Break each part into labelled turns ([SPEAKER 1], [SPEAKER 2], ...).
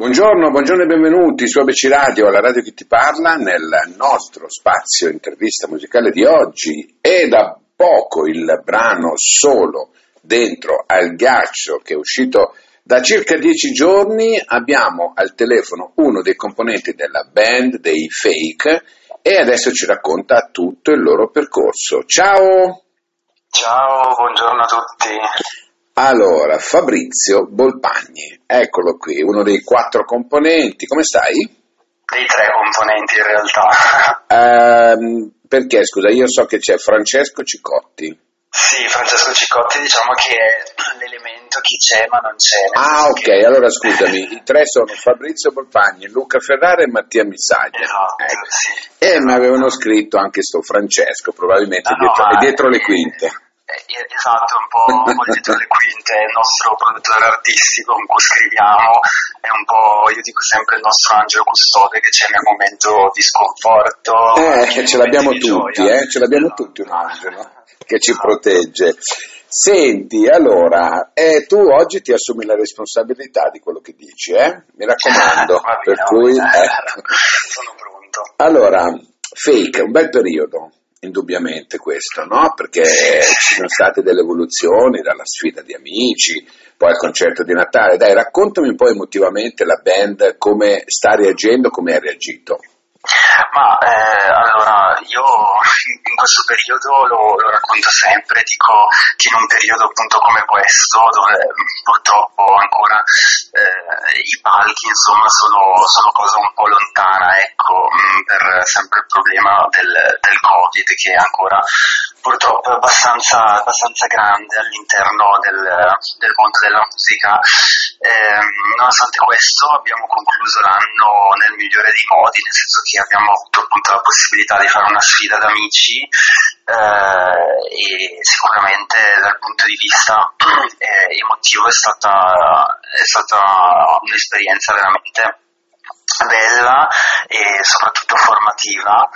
[SPEAKER 1] Buongiorno, buongiorno e benvenuti su ABC Radio, alla radio che ti parla, nel nostro spazio intervista musicale di oggi. È da poco il brano Solo dentro al ghiaccio che è uscito da circa dieci giorni. Abbiamo al telefono uno dei componenti della band dei Fake e adesso ci racconta tutto il loro percorso. Ciao!
[SPEAKER 2] Ciao, buongiorno a tutti.
[SPEAKER 1] Allora, Fabrizio Bolpagni, eccolo qui, uno dei quattro componenti, come stai?
[SPEAKER 2] Dei tre componenti in realtà.
[SPEAKER 1] Ehm, perché, scusa, io so che c'è Francesco Cicotti.
[SPEAKER 2] Sì, Francesco Cicotti diciamo che è l'elemento chi c'è ma non c'è.
[SPEAKER 1] Ah, ok,
[SPEAKER 2] che-
[SPEAKER 1] allora scusami, i tre sono Fabrizio Bolpagni, Luca Ferrara e Mattia Missaglia.
[SPEAKER 2] Esatto,
[SPEAKER 1] Ecco.
[SPEAKER 2] sì.
[SPEAKER 1] E mi avevano scritto anche sto Francesco, probabilmente
[SPEAKER 2] No,
[SPEAKER 1] dietro,
[SPEAKER 2] ma-
[SPEAKER 1] è dietro le quinte.
[SPEAKER 2] Eh, esatto, un po', un po' dietro le quinte, il nostro produttore artistico con cui scriviamo è un po', io dico sempre il nostro angelo custode che c'è nel momento di sconforto.
[SPEAKER 1] Eh,
[SPEAKER 2] nei
[SPEAKER 1] ce l'abbiamo tutti, eh, ce l'abbiamo
[SPEAKER 2] Esatto.
[SPEAKER 1] tutti un angelo che ci protegge. Senti, allora, eh, tu oggi ti assumi la responsabilità di quello che dici, eh? Mi raccomando,
[SPEAKER 2] Va
[SPEAKER 1] per
[SPEAKER 2] bene,
[SPEAKER 1] cui... ecco.
[SPEAKER 2] Sono pronto.
[SPEAKER 1] Allora, fake, un bel periodo, indubbiamente questo, no? Perché ci sono state delle evoluzioni, dalla sfida di amici, poi al concerto di Natale. Dai, raccontami un po' emotivamente la band, come sta reagendo, come ha reagito.
[SPEAKER 2] Ma eh, allora io in questo periodo lo, lo racconto sempre, dico che in un periodo appunto come questo, dove purtroppo ancora eh, i palchi insomma sono, sono cosa un po' lontana, ecco, per sempre il problema del, del Covid che ancora purtroppo è abbastanza, abbastanza grande all'interno del, del mondo della musica. Ehm, nonostante questo abbiamo concluso l'anno nel migliore dei modi, nel senso che abbiamo avuto appunto la possibilità di fare una sfida d'amici eh, e sicuramente dal punto di vista eh, emotivo è stata, è stata un'esperienza veramente bella e soprattutto formativa.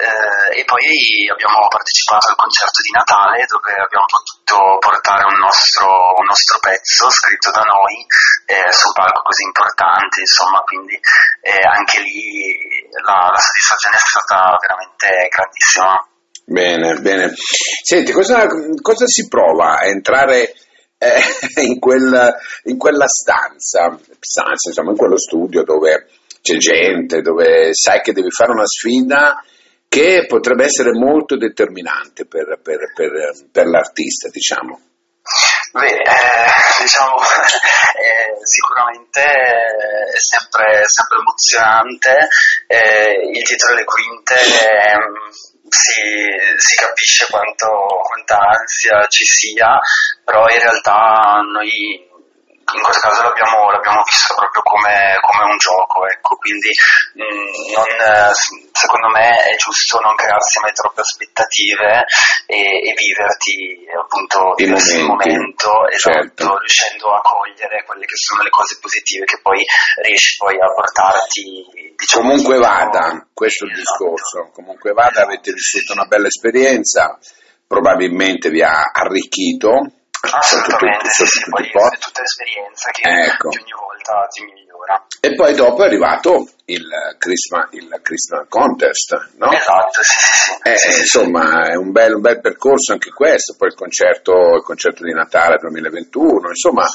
[SPEAKER 2] Eh, e poi abbiamo partecipato al concerto di Natale dove abbiamo potuto portare un nostro, un nostro pezzo scritto da noi eh, su un palco così importante insomma quindi eh, anche lì la, la soddisfazione è stata veramente grandissima.
[SPEAKER 1] Bene, bene. Senti, cosa, cosa si prova a entrare eh, in, quel- in quella stanza, stanza, insomma, in quello studio dove c'è gente, dove sai che devi fare una sfida che potrebbe essere molto determinante per, per- per- per l'artista, diciamo.
[SPEAKER 2] Beh, eh, diciamo, eh, sicuramente è sempre, sempre emozionante, eh, il dietro le quinte ehm, si, si capisce quanto, quanta ansia ci sia, però in realtà noi in questo caso l'abbiamo, l'abbiamo visto proprio come, come un gioco, ecco, quindi mh, non, eh, secondo me è giusto non crearsi mai troppe aspettative e, e viverti appunto il momento, esatto,
[SPEAKER 1] certo.
[SPEAKER 2] riuscendo a cogliere quelle che sono le cose positive che poi riesci poi a portarti diciamo
[SPEAKER 1] Comunque vada, questo è il
[SPEAKER 2] Esatto.
[SPEAKER 1] discorso, comunque vada, avete vissuto una bella esperienza, probabilmente vi ha arricchito.
[SPEAKER 2] Assolutamente, sì,
[SPEAKER 1] sotto
[SPEAKER 2] sì,
[SPEAKER 1] tutti
[SPEAKER 2] poi è tutta esperienza che,
[SPEAKER 1] Ecco.
[SPEAKER 2] che ogni volta ti migliora.
[SPEAKER 1] E poi dopo è arrivato il Christmas, il Christmas Contest, no?
[SPEAKER 2] Esatto, sì, sì, sì.
[SPEAKER 1] Eh,
[SPEAKER 2] Sì, sì, sì.
[SPEAKER 1] insomma, è un bel, un bel percorso anche questo, poi il concerto, il concerto di Natale 2021, insomma,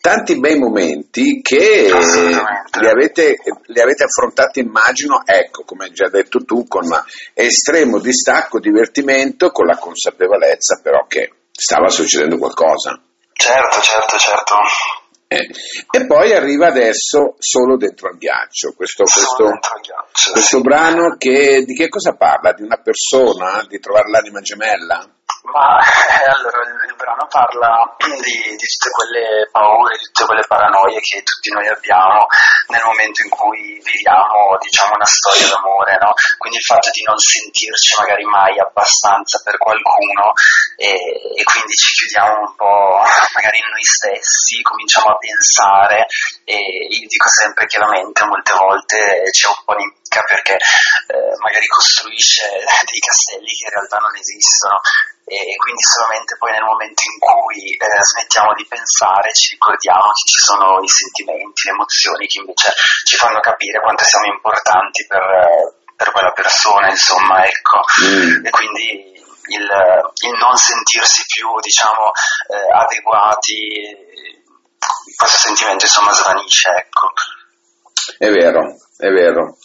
[SPEAKER 1] tanti bei momenti che li avete, li avete affrontati, immagino, ecco, come hai già detto tu, con estremo distacco, divertimento, con la consapevolezza però che stava succedendo qualcosa.
[SPEAKER 2] Certo, certo, certo.
[SPEAKER 1] Eh, E poi arriva adesso solo dentro al ghiaccio, questo, questo,
[SPEAKER 2] ghiaccio,
[SPEAKER 1] questo
[SPEAKER 2] sì.
[SPEAKER 1] brano che di che cosa parla? Di una persona? Di trovare l'anima gemella?
[SPEAKER 2] Ma eh, allora il, brano parla di, di tutte quelle paure, di tutte quelle paranoie che tutti noi abbiamo nel momento in cui viviamo, diciamo, una storia d'amore, no? Quindi il fatto di non sentirci magari mai abbastanza per qualcuno e, e quindi ci chiudiamo un po' magari in noi stessi, cominciamo a pensare e io dico sempre che molte volte ci, oppone- fatica perché eh, magari costruisce dei castelli che in realtà non esistono e quindi solamente poi nel momento in cui eh, smettiamo di pensare ci ricordiamo che ci sono i sentimenti, le emozioni che invece ci fanno capire quanto siamo importanti per, per quella persona, insomma, ecco. Mm. E quindi il, il, non sentirsi più, diciamo, eh, adeguati, questo sentimento insomma svanisce, ecco.
[SPEAKER 1] È vero, è vero.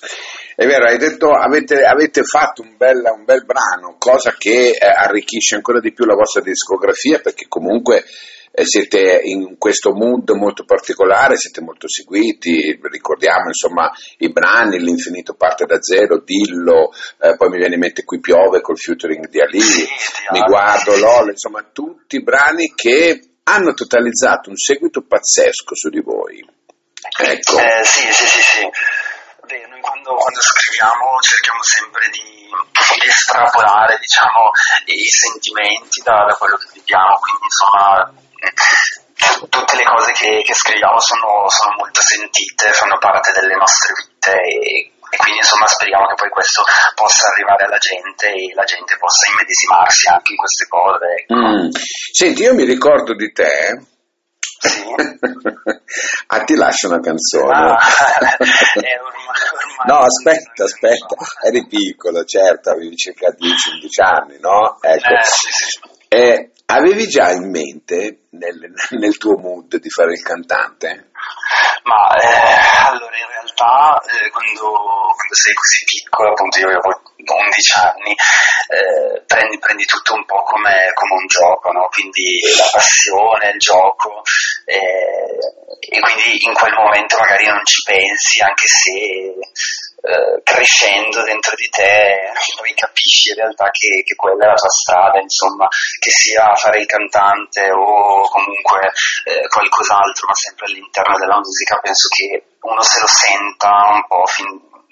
[SPEAKER 1] È vero, hai detto avete, avete fatto un bel, un bel, brano, cosa che eh, arricchisce ancora di più la vostra discografia perché comunque eh, siete in questo mood molto particolare, siete molto seguiti, ricordiamo insomma i brani, l'infinito parte da zero, Dillo, eh, poi mi viene in mente Qui piove col featuring di Ali, mi guardo LOL, insomma tutti brani che hanno totalizzato un seguito pazzesco su di voi.
[SPEAKER 2] Ecco. Eh, sì, sì, sì, sì. Beh, noi quando, quando, scriviamo cerchiamo sempre di, di estrapolare diciamo, i sentimenti da, da, quello che viviamo, quindi insomma tutte le cose che, che scriviamo sono, sono, molto sentite, fanno parte delle nostre vite e, e, quindi insomma speriamo che poi questo possa arrivare alla gente e la gente possa immedesimarsi anche in queste cose. Ecco.
[SPEAKER 1] Mm. Senti, io mi ricordo di te sì. ah, ti lascio una canzone. Ah, ormai, ormai no, aspetta, aspetta, eri piccolo, certo, avevi circa 10-11 anni, no? Ecco. Eh, sì, sì. Eh, avevi già in mente nel, nel, tuo mood di fare il cantante?
[SPEAKER 2] Ma eh, allora in realtà eh, quando, quando, sei così piccolo, appunto io avevo 11 anni, eh, prendi, prendi, tutto un po' come, come un gioco, no? quindi la passione, il gioco eh, e quindi in quel momento magari non ci pensi anche se eh, crescendo dentro di te poi capisci in realtà che, che, quella è la tua strada, insomma, che sia fare il cantante o comunque eh, qualcos'altro, ma sempre all'interno della musica penso che uno se lo senta un po' fin,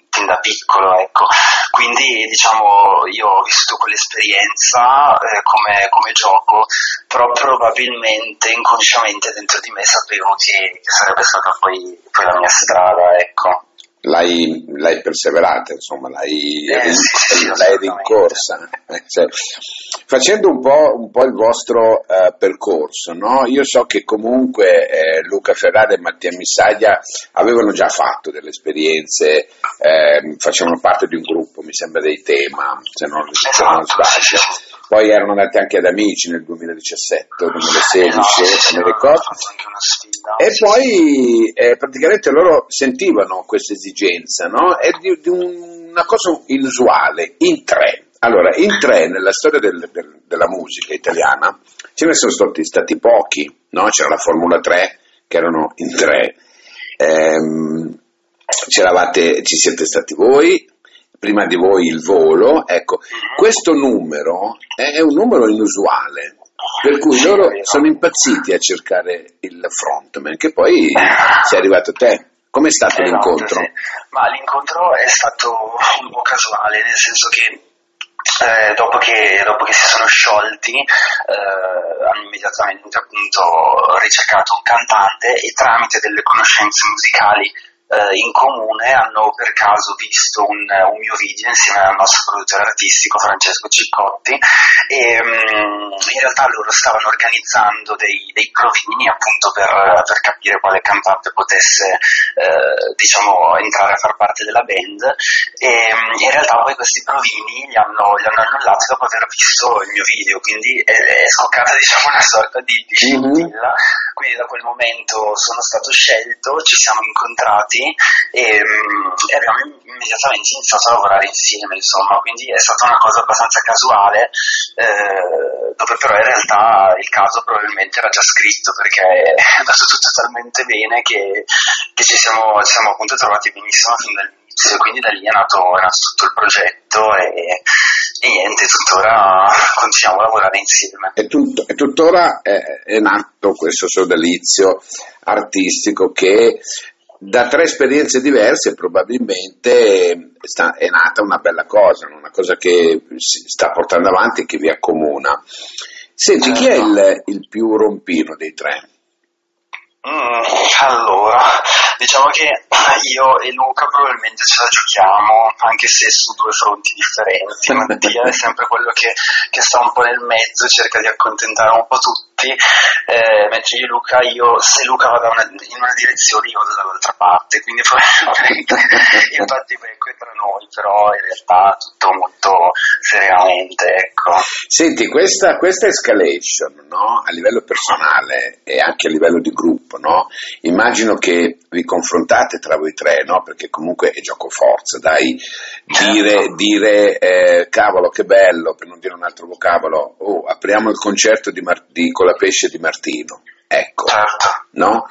[SPEAKER 2] fin da piccolo, ecco. Quindi diciamo io ho vissuto quell'esperienza eh, come, come, gioco, però probabilmente inconsciamente dentro di me sapevo che, che sarebbe stata poi, poi la mia strada, ecco
[SPEAKER 1] l'hai, l'hai perseverata, insomma, l'hai, eh, sì, l'hai rincorsa. Eh, cioè, facendo un po', un po', il vostro uh, percorso, no? io so che comunque eh, Luca Ferrari e Mattia Missaglia avevano già fatto delle esperienze, eh, facevano parte di un gruppo, mi sembra dei tema, se non, se non esatto, sbaglio poi erano andati anche ad Amici nel 2017 2016, no, mi ricordo. E poi eh, praticamente loro sentivano questa esigenza, no? È di, di una cosa inusuale, in tre. Allora, in tre, nella storia del, del, della musica italiana, ce ne sono stati, stati pochi, no? C'era la Formula 3, che erano in tre. Ehm, ci siete stati voi, prima di voi il volo, ecco, questo numero è un numero inusuale, per cui loro sono impazziti a cercare il frontman, che poi sei arrivato a te. Com'è stato eh, l'incontro?
[SPEAKER 2] No, Ma l'incontro è stato un po' casuale, nel senso che eh, dopo, che, dopo, che, si sono sciolti eh, hanno immediatamente appunto ricercato un cantante e tramite delle conoscenze musicali eh, in comune hanno per caso visto un, un, mio video insieme al nostro produttore artistico Francesco Ciccotti. E um, in realtà loro stavano organizzando dei, dei provini appunto per, per, capire quale cantante potesse eh, diciamo entrare a far parte della band. E um, in realtà poi questi provini li hanno, li hanno annullati dopo aver visto il mio video quindi è, è scoccata diciamo una sorta di, di scintilla. Mm-hmm. quindi da quel momento sono stato scelto ci siamo incontrati avanti e, um, e, abbiamo immediatamente iniziato a lavorare insieme, insomma, quindi è stata una cosa abbastanza casuale, eh, dove però in realtà il caso probabilmente era già scritto perché è andato tutto talmente bene che, che ci, siamo, siamo, appunto trovati benissimo fin dall'inizio, quindi da lì è nato, è nato tutto il progetto e, e niente, tuttora continuiamo a lavorare insieme.
[SPEAKER 1] E, tut- e tuttora è, è, nato questo sodalizio artistico che da tre esperienze diverse probabilmente sta, è nata una bella cosa, una cosa che si sta portando avanti e che vi accomuna. Senti, chi è il, il più rompino dei tre?
[SPEAKER 2] Mm, allora, diciamo che io e Luca probabilmente ce la giochiamo, anche se su due fronti differenti. Mattia è sempre quello che, che, sta un po' nel mezzo, cerca di accontentare un po' tutti, eh, mentre io Luca, io, se Luca va una, in una direzione, io vado dall'altra parte, quindi probabilmente il battibecco è tra noi, però in realtà tutto molto seriamente, ecco.
[SPEAKER 1] Senti, questa, questa escalation, no? a livello personale e anche a livello di gruppo, no? Immagino che vi confrontate tra voi tre, no? Perché comunque è gioco forza, dai, dire, certo. dire eh, cavolo che bello, per non dire un altro vocabolo, oh, apriamo il concerto di, Mar- di Colapesce di Martino, ecco,
[SPEAKER 2] certo.
[SPEAKER 1] no?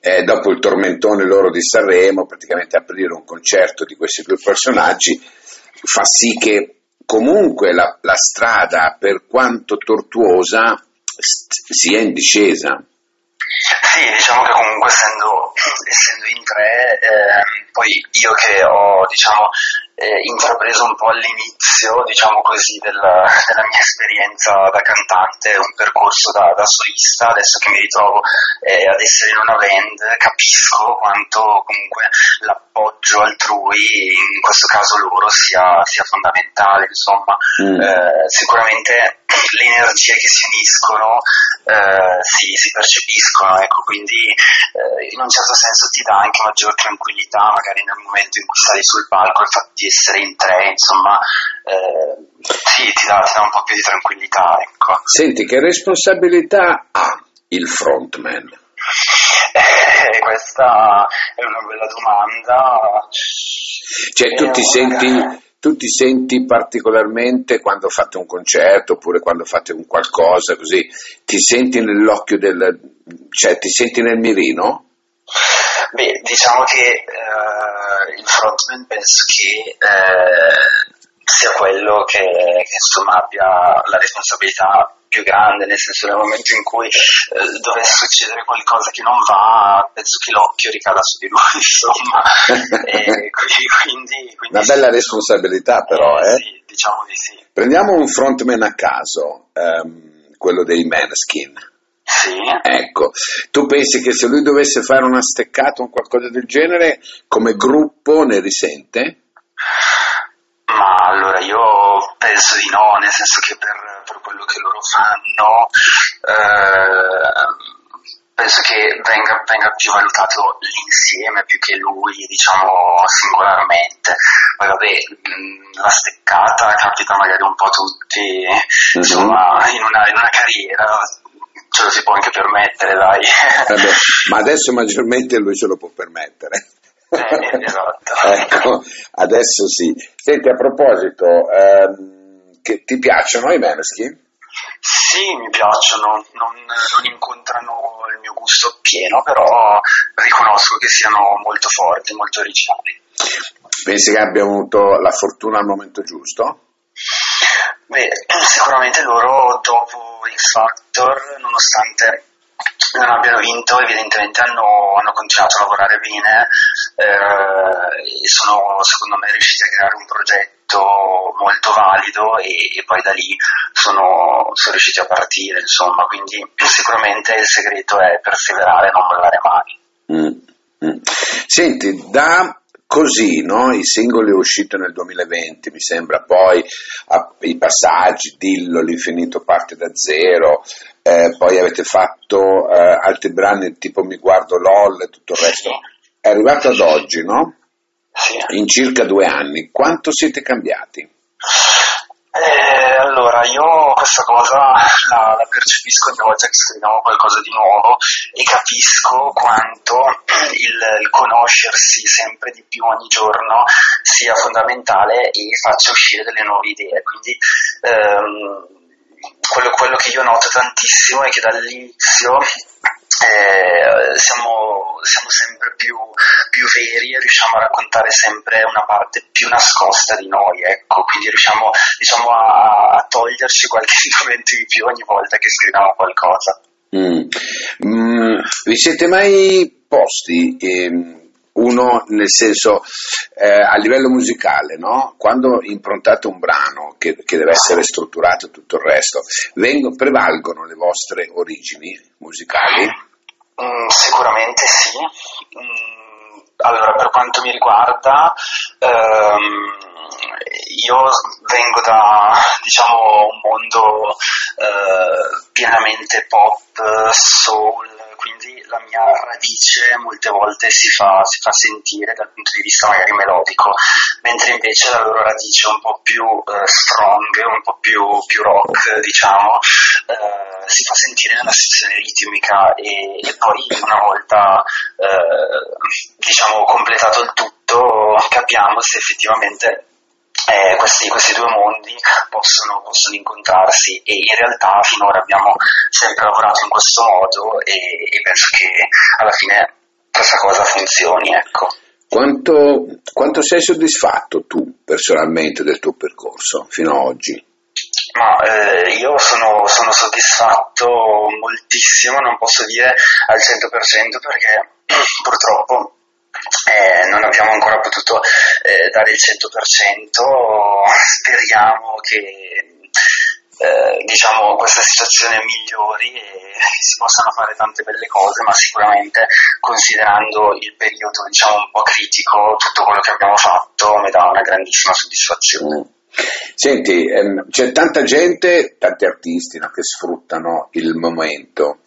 [SPEAKER 1] Eh, dopo il tormentone loro di Sanremo, praticamente aprire un concerto di questi due personaggi fa sì che comunque la, la strada, per quanto tortuosa, st- sia in discesa.
[SPEAKER 2] Sì, diciamo che comunque essendo, essendo in tre, eh, poi io che ho diciamo, eh, intrapreso un po' all'inizio, diciamo così, della, della, mia esperienza da cantante, un percorso da, da solista, adesso che mi ritrovo eh, ad essere in una band, capisco quanto comunque l'appoggio altrui, in questo caso loro, sia, sia fondamentale, insomma, mm. Eh, sicuramente le energie che si uniscono eh, si, si, percepiscono, ecco, quindi eh, in un certo senso ti dà anche maggior tranquillità magari nel momento in cui sali sul palco il fatto di essere in tre, insomma, eh, sì, ti dà, ti dà, un po' più di tranquillità, ecco.
[SPEAKER 1] Senti, che responsabilità ha il frontman?
[SPEAKER 2] Eh, questa è una bella domanda.
[SPEAKER 1] Cioè, tu ti senti tu ti senti particolarmente quando fate un concerto oppure quando fate un qualcosa così, ti senti nell'occhio del, cioè ti senti nel mirino?
[SPEAKER 2] Beh, diciamo che eh, il frontman penso che eh, sia quello che, che insomma abbia la responsabilità più grande, nel senso nel momento in cui eh, dovesse succedere qualcosa che non va, penso che l'occhio ricada su di lui, insomma. e quindi, quindi,
[SPEAKER 1] Una bella responsabilità però, eh?
[SPEAKER 2] Sì, diciamo di sì.
[SPEAKER 1] Prendiamo un frontman a caso, ehm, quello dei Maneskin.
[SPEAKER 2] Sì.
[SPEAKER 1] Ecco, tu pensi che se lui dovesse fare una steccata o qualcosa del genere, come gruppo ne risente?
[SPEAKER 2] Ma allora io penso di no, nel senso che per, per quello che loro fanno eh, penso che venga, venga, più valutato l'insieme più che lui, diciamo, singolarmente. Poi vabbè, la steccata capita magari un po' a tutti, mm-hmm. insomma, in una, in una carriera ce lo si può anche permettere, dai.
[SPEAKER 1] Eh ma adesso maggiormente lui ce lo può permettere.
[SPEAKER 2] Eh, esatto.
[SPEAKER 1] ecco, adesso sì. Senti, a proposito, ehm, che ti piacciono i Maneskin?
[SPEAKER 2] Sì, mi piacciono, non, non, incontrano il mio gusto pieno, però riconosco che siano molto forti, molto originali.
[SPEAKER 1] Pensi che abbiano avuto la fortuna al momento giusto?
[SPEAKER 2] Beh, sicuramente loro dopo X Factor, nonostante non abbiano vinto, evidentemente hanno, hanno continuato a lavorare bene eh, e sono secondo me riusciti a creare un progetto molto valido e, e poi da lì sono, sono, riusciti a partire, insomma, quindi sicuramente il segreto è perseverare e non mollare mai.
[SPEAKER 1] Mm, mm. Senti, da così, no? i singoli usciti nel 2020, mi sembra, poi a, i passaggi, Dillo, l'infinito parte da zero, eh, poi avete fatto eh, altri brani tipo Mi guardo LOL e tutto il resto. È arrivato ad oggi, no? In circa due anni. Quanto siete cambiati?
[SPEAKER 2] Eh, allora, io questa cosa la, la, percepisco ogni volta che scriviamo qualcosa di nuovo e capisco quanto il, il, conoscersi sempre di più ogni giorno sia fondamentale e faccia uscire delle nuove idee. Quindi ehm, quello, quello che io noto tantissimo è che dall'inizio eh, siamo, siamo, sempre più, più, veri e riusciamo a raccontare sempre una parte più nascosta di noi, ecco, quindi riusciamo diciamo, a, a, toglierci qualche momento in più ogni volta che scriviamo qualcosa.
[SPEAKER 1] Mm. Mm, vi siete mai posti eh, uno nel senso eh, a livello musicale, no? quando improntate un brano che, che, deve essere strutturato e tutto il resto, vengo, prevalgono le vostre origini musicali?
[SPEAKER 2] Mm, sicuramente sì. Mm, allora, per quanto mi riguarda, ehm, io vengo da diciamo, un mondo eh, pienamente pop, soul, quindi la mia radice molte volte si fa, si fa, sentire dal punto di vista magari melodico, mentre invece la loro radice è un po' più eh, strong, un po' più, più rock, diciamo, eh, si fa sentire nella sezione ritmica e, e poi una volta eh, diciamo completato il tutto capiamo se effettivamente eh, questi, questi, due mondi possono, possono, incontrarsi e in realtà finora abbiamo sempre lavorato in questo modo e, e penso che alla fine questa cosa funzioni. Ecco.
[SPEAKER 1] Quanto, quanto, sei soddisfatto tu personalmente del tuo percorso fino ad oggi?
[SPEAKER 2] Ma eh, io sono, sono, soddisfatto moltissimo, non posso dire al 100% perché purtroppo eh, non abbiamo ancora potuto eh, dare il 100%, speriamo che eh, diciamo, questa situazione migliori e si possano fare tante belle cose, ma sicuramente considerando il periodo diciamo, un po' critico, tutto quello che abbiamo fatto mi dà una grandissima soddisfazione.
[SPEAKER 1] Senti, ehm, c'è tanta gente, tanti artisti no, che sfruttano il momento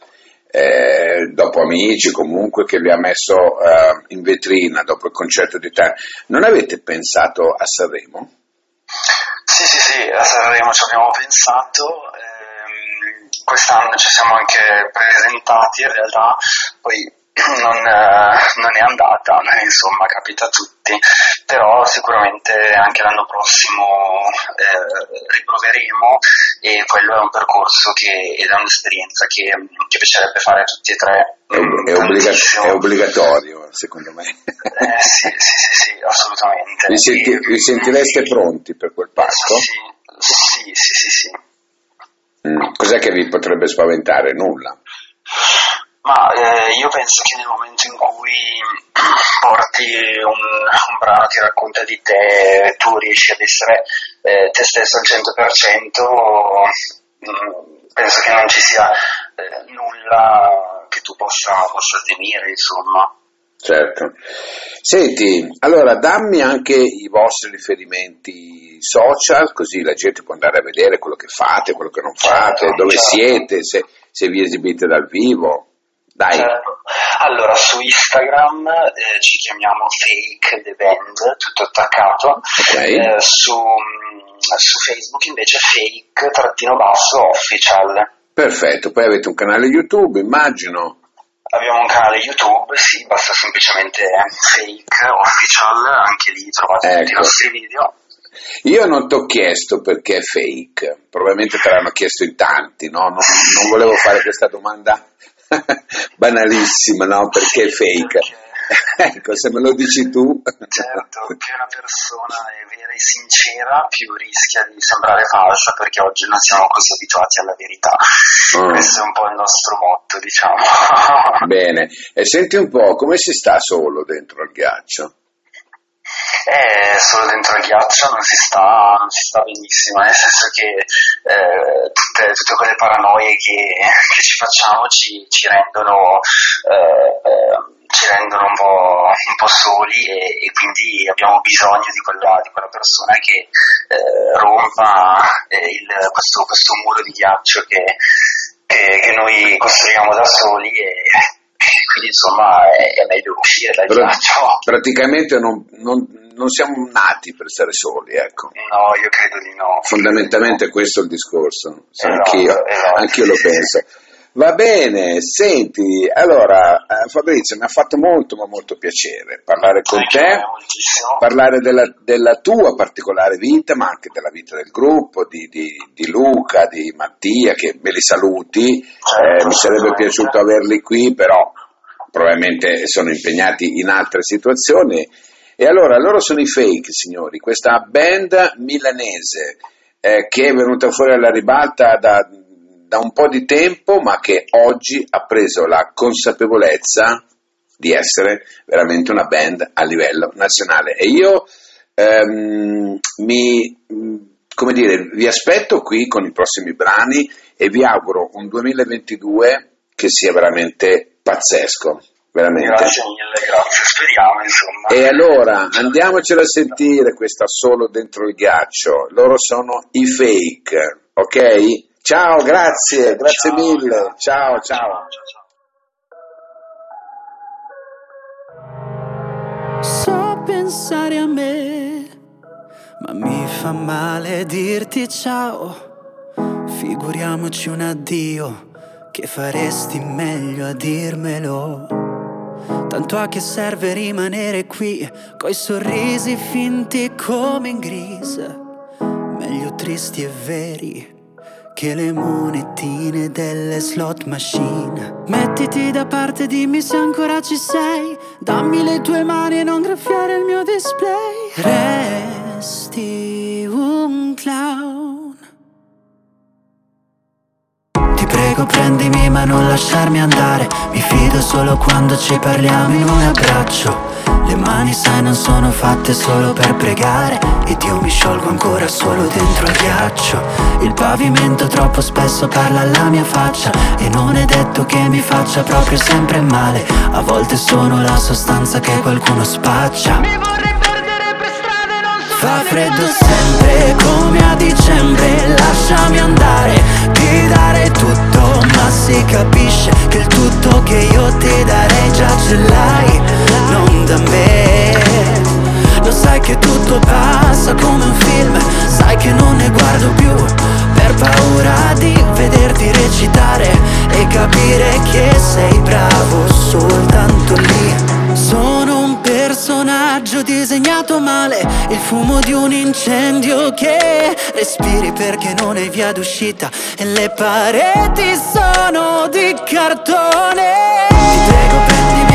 [SPEAKER 1] eh, dopo Amici comunque che vi ha messo eh, in vetrina dopo il concerto di te. Non avete pensato a Sanremo?
[SPEAKER 2] Sì, sì, sì, a Sanremo ci abbiamo pensato. Ehm, quest'anno ci siamo anche presentati, in realtà poi non, eh, non, è andata, insomma capita a tutti, però sicuramente anche l'anno prossimo eh, riproveremo e quello è un percorso che ed è un'esperienza che, che piacerebbe fare a tutti e tre.
[SPEAKER 1] È, è, obbliga- è obbligatorio secondo me.
[SPEAKER 2] Eh, sì, sì, sì, sì, assolutamente.
[SPEAKER 1] Vi, senti- vi sentireste pronti per quel passo?
[SPEAKER 2] Sì, sì, sì, sì. sì.
[SPEAKER 1] Mm. Cos'è che vi potrebbe spaventare? Nulla.
[SPEAKER 2] Ma eh, io penso che nel momento in cui porti un, un, brano che racconta di te, tu riesci ad essere eh, te stesso al 100%, mh, mm, penso che non ci sia eh, nulla che tu possa, possa temere, insomma.
[SPEAKER 1] Certo. Senti, allora dammi anche i vostri riferimenti social, così la gente può andare a vedere quello che fate, quello che non fate, certo, dove certo. siete, se, se vi esibite dal vivo. Dai.
[SPEAKER 2] Certo. Allora, su Instagram eh, ci chiamiamo Fake The Band, tutto attaccato. Okay. Eh, su, mm, su, Facebook invece Fake trattino basso official.
[SPEAKER 1] Perfetto, poi avete un canale YouTube, immagino.
[SPEAKER 2] Abbiamo un canale YouTube, sì, basta semplicemente Fake Official, anche lì trovate ecco. tutti i ecco. nostri video.
[SPEAKER 1] Io non ti ho chiesto perché è fake, probabilmente te l'hanno chiesto in tanti, no? non, non volevo fare questa domanda banalissima, no? Perché è fake. ecco, se me lo dici tu.
[SPEAKER 2] certo, più una persona è vera e sincera, più rischia di sembrare falsa, perché oggi non siamo così abituati alla verità. Mm. Questo è un po' il nostro motto, diciamo.
[SPEAKER 1] Bene, e senti un po', come si sta solo dentro al ghiaccio?
[SPEAKER 2] Eh, solo dentro il ghiaccio non si sta, non si sta benissimo, nel senso che eh, tutte, tutte, quelle paranoie che, che ci facciamo ci, ci rendono, eh, eh, ci rendono un, po', un po', soli e, e, quindi abbiamo bisogno di quella, di quella persona che eh, rompa eh, il, questo, questo, muro di ghiaccio che, che, che noi costruiamo da soli e, quindi insomma è, è meglio uscire dal Prat- ghiaccio.
[SPEAKER 1] Praticamente non, non, non, siamo nati per stare soli, ecco.
[SPEAKER 2] No, io credo di no.
[SPEAKER 1] Fondamentalmente questo è il discorso, esatto, anch'io, esatto, anch'io lo penso. Va bene, senti, allora eh, Fabrizio mi ha fatto molto ma molto piacere parlare con te, parlare della, della, tua particolare vita ma anche della vita del gruppo, di, di, di Luca, di Mattia che me li saluti, certo, eh, mi sarebbe piaciuto averli qui però probabilmente sono impegnati in altre situazioni. E allora loro sono i fake signori, questa band milanese eh, che è venuta fuori alla ribalta da da un po' di tempo, ma che oggi ha preso la consapevolezza di essere veramente una band a livello nazionale. E io ehm, mi, come dire, vi aspetto qui con i prossimi brani e vi auguro un 2022 che sia veramente pazzesco, veramente.
[SPEAKER 2] Grazie mille, grazie, speriamo insomma.
[SPEAKER 1] E allora andiamocelo a sentire questa solo dentro il ghiaccio. Loro sono i fake, ok? Ciao, grazie, grazie
[SPEAKER 2] Ciao,
[SPEAKER 1] mille.
[SPEAKER 2] grazie.
[SPEAKER 1] Ciao, ciao.
[SPEAKER 2] ciao, ciao.
[SPEAKER 3] So pensare a me, ma mi fa male dirti ciao. Figuriamoci un addio, che faresti meglio a dirmelo. Tanto a che serve rimanere qui, coi sorrisi finti come in grise. Meglio tristi e veri che le monetine delle slot machine. Mettiti da parte, dimmi se ancora ci sei. Dammi le tue mani e non graffiare il mio display. Resti un clown. Ti prego prendimi ma non lasciarmi andare Mi fido solo quando ci parliamo in un abbraccio Le mani sai non sono fatte solo per pregare. Ed io mi sciolgo ancora solo dentro il ghiaccio. Il pavimento troppo spesso parla alla mia faccia. E non è detto che mi faccia proprio sempre male. A volte sono la sostanza che qualcuno spaccia Fa freddo sempre come a dicembre Lasciami andare, ti dare tutto Ma si capisce che il tutto che io ti darei già ce l'hai Non da me. Lo sai che tutto passa come un film Sai che non ne guardo più Per paura di vederti recitare E capire che sei bravo soltanto lì. Sono un personaggio disegnato male, il fumo di un incendio che respiri perché non hai via d'uscita e le pareti sono di cartone. Ti prego prendimi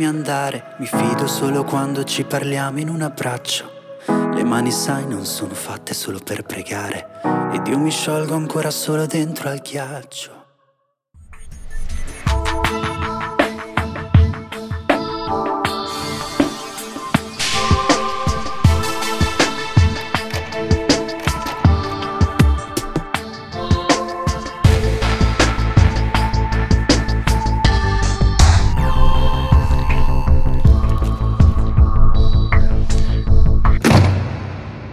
[SPEAKER 3] lasciarmi andare. Mi fido solo quando ci parliamo in un abbraccio. Le mani sai non sono fatte solo per pregare. Ed io mi sciolgo ancora solo dentro al ghiaccio.